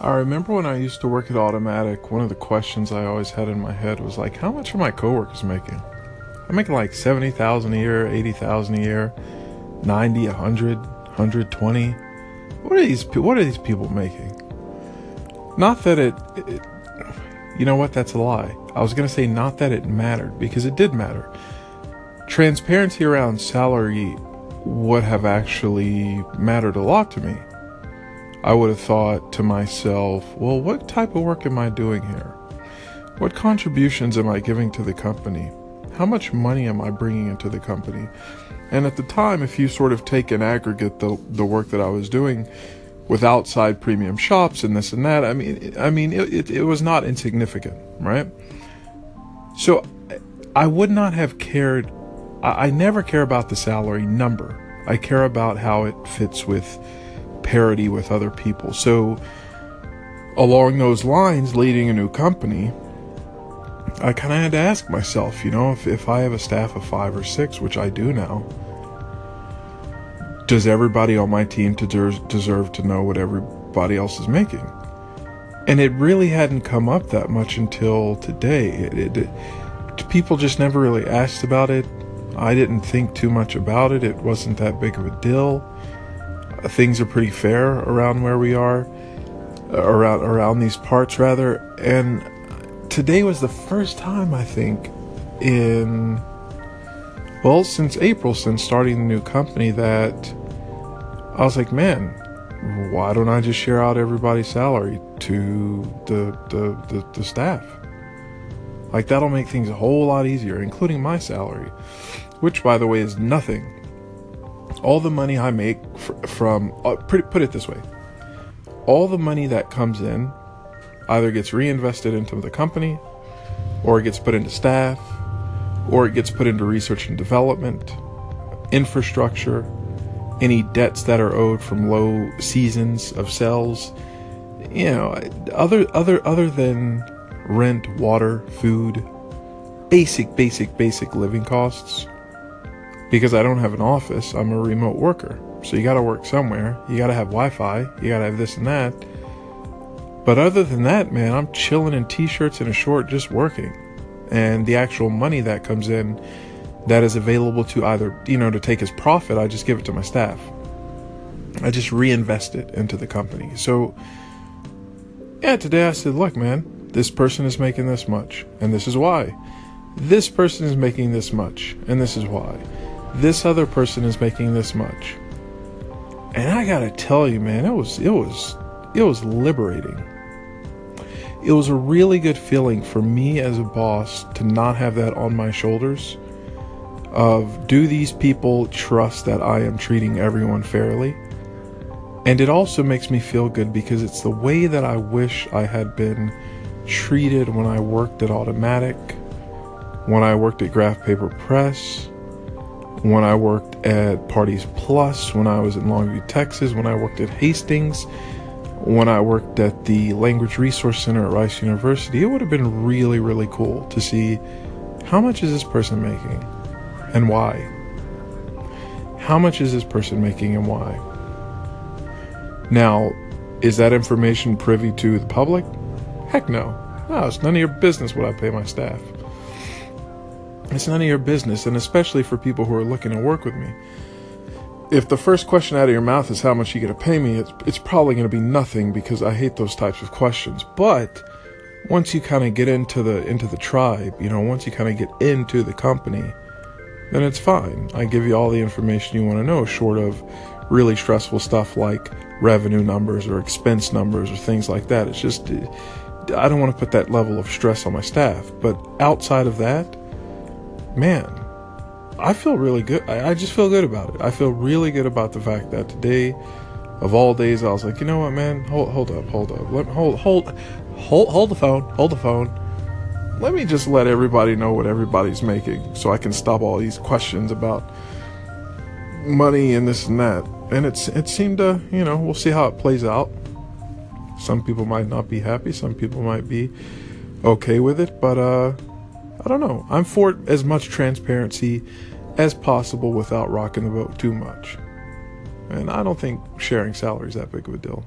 I remember when I used to work at Automattic, one of the questions I always had in my head was like, how much are my coworkers making? I'm making like 70,000 a year, 80,000 a year, 90, 100, 120. What are these what are these people making? Not that it, it you know what, that's a lie. I was going to say not that it mattered because it did matter. Transparency around salary would have actually mattered a lot to me. I would have thought to myself, well, what type of work am I doing here? What contributions am I giving to the company? How much money am I bringing into the company? And at the time, if you sort of take an aggregate the the work that I was doing with outside premium shops and this and that, I mean, I mean, it, it, it was not insignificant, right? So I would not have cared I, I never care about the salary number. I care about how it fits with parity with other people. So, along those lines, leading a new company, I kind of had to ask myself, you know, if, if I have a staff of five or six, which I do now, does everybody on my team deserve, deserve to know what everybody else is making? And it really hadn't come up that much until today. It, it, it, people just never really asked about it. I didn't think too much about it. It wasn't that big of a deal. Things are pretty fair around where we are, uh, around around these parts rather. And today was the first time I think in well since April, since starting the new company, that I was like, man, why don't I just share out everybody's salary to the the, the, the staff? Like that'll make things a whole lot easier, including my salary which by the way is nothing. All the money I make fr- from, uh, put, put it this way, all the money that comes in either gets reinvested into the company, or it gets put into staff, or it gets put into research and development, infrastructure, any debts that are owed from low seasons of sales. You know, other other other than rent, water, food, basic basic basic living costs because I don't have an office, I'm a remote worker. So you got to work somewhere. You got to have Wi Fi. You got to have this and that. But other than that, man, I'm chilling in t shirts and a short just working. And the actual money that comes in that is available to either, you know, to take as profit, I just give it to my staff. I just reinvest it into the company. So, yeah, today I said, look, man, this person is making this much, and this is why. This person is making this much, and this is why this other person is making this much. And I gotta tell you, man, it was it was it was liberating. It was a really good feeling for me as a boss to not have that on my shoulders. Of do these people trust that I am treating everyone fairly? And it also makes me feel good because it's the way that I wish I had been treated when I worked at Automattic, when I worked at Graph Paper Press, when I worked at Parties Plus, when I was in Longview, Texas, when I worked at Hastings, when I worked at the Language Resource Center at Rice University, it would have been really, really cool to see how much is this person making and why. How much is this person making and why? Now, is that information privy to the public? Heck no. No, it's none of your business what I pay my staff. It's none of your business, and especially for people who are looking to work with me. If the first question out of your mouth is how much you going to pay me, it's, it's probably going to be nothing because I hate those types of questions. But once you kind of get into the into the tribe, you know, once you kind of get into the company, then it's fine. I give you all the information you want to know, short of really stressful stuff like revenue numbers or expense numbers or things like that. It's just I don't want to put that level of stress on my staff. But outside of that, man, I feel really good. I, I, just feel good about it. I feel really good about the fact that today, of all days, I was like, you know what, man, hold, hold up, hold up, let hold, hold, hold, hold the phone, hold the phone. Let me just let everybody know what everybody's making, so I can stop all these questions about money and this and that. And it's it seemed to, you know, we'll see how it plays out. Some people might not be happy. Some people might be okay with it, but uh I don't know. I'm for as much transparency as possible without rocking the boat too much. And I don't think sharing salary is that big of a deal.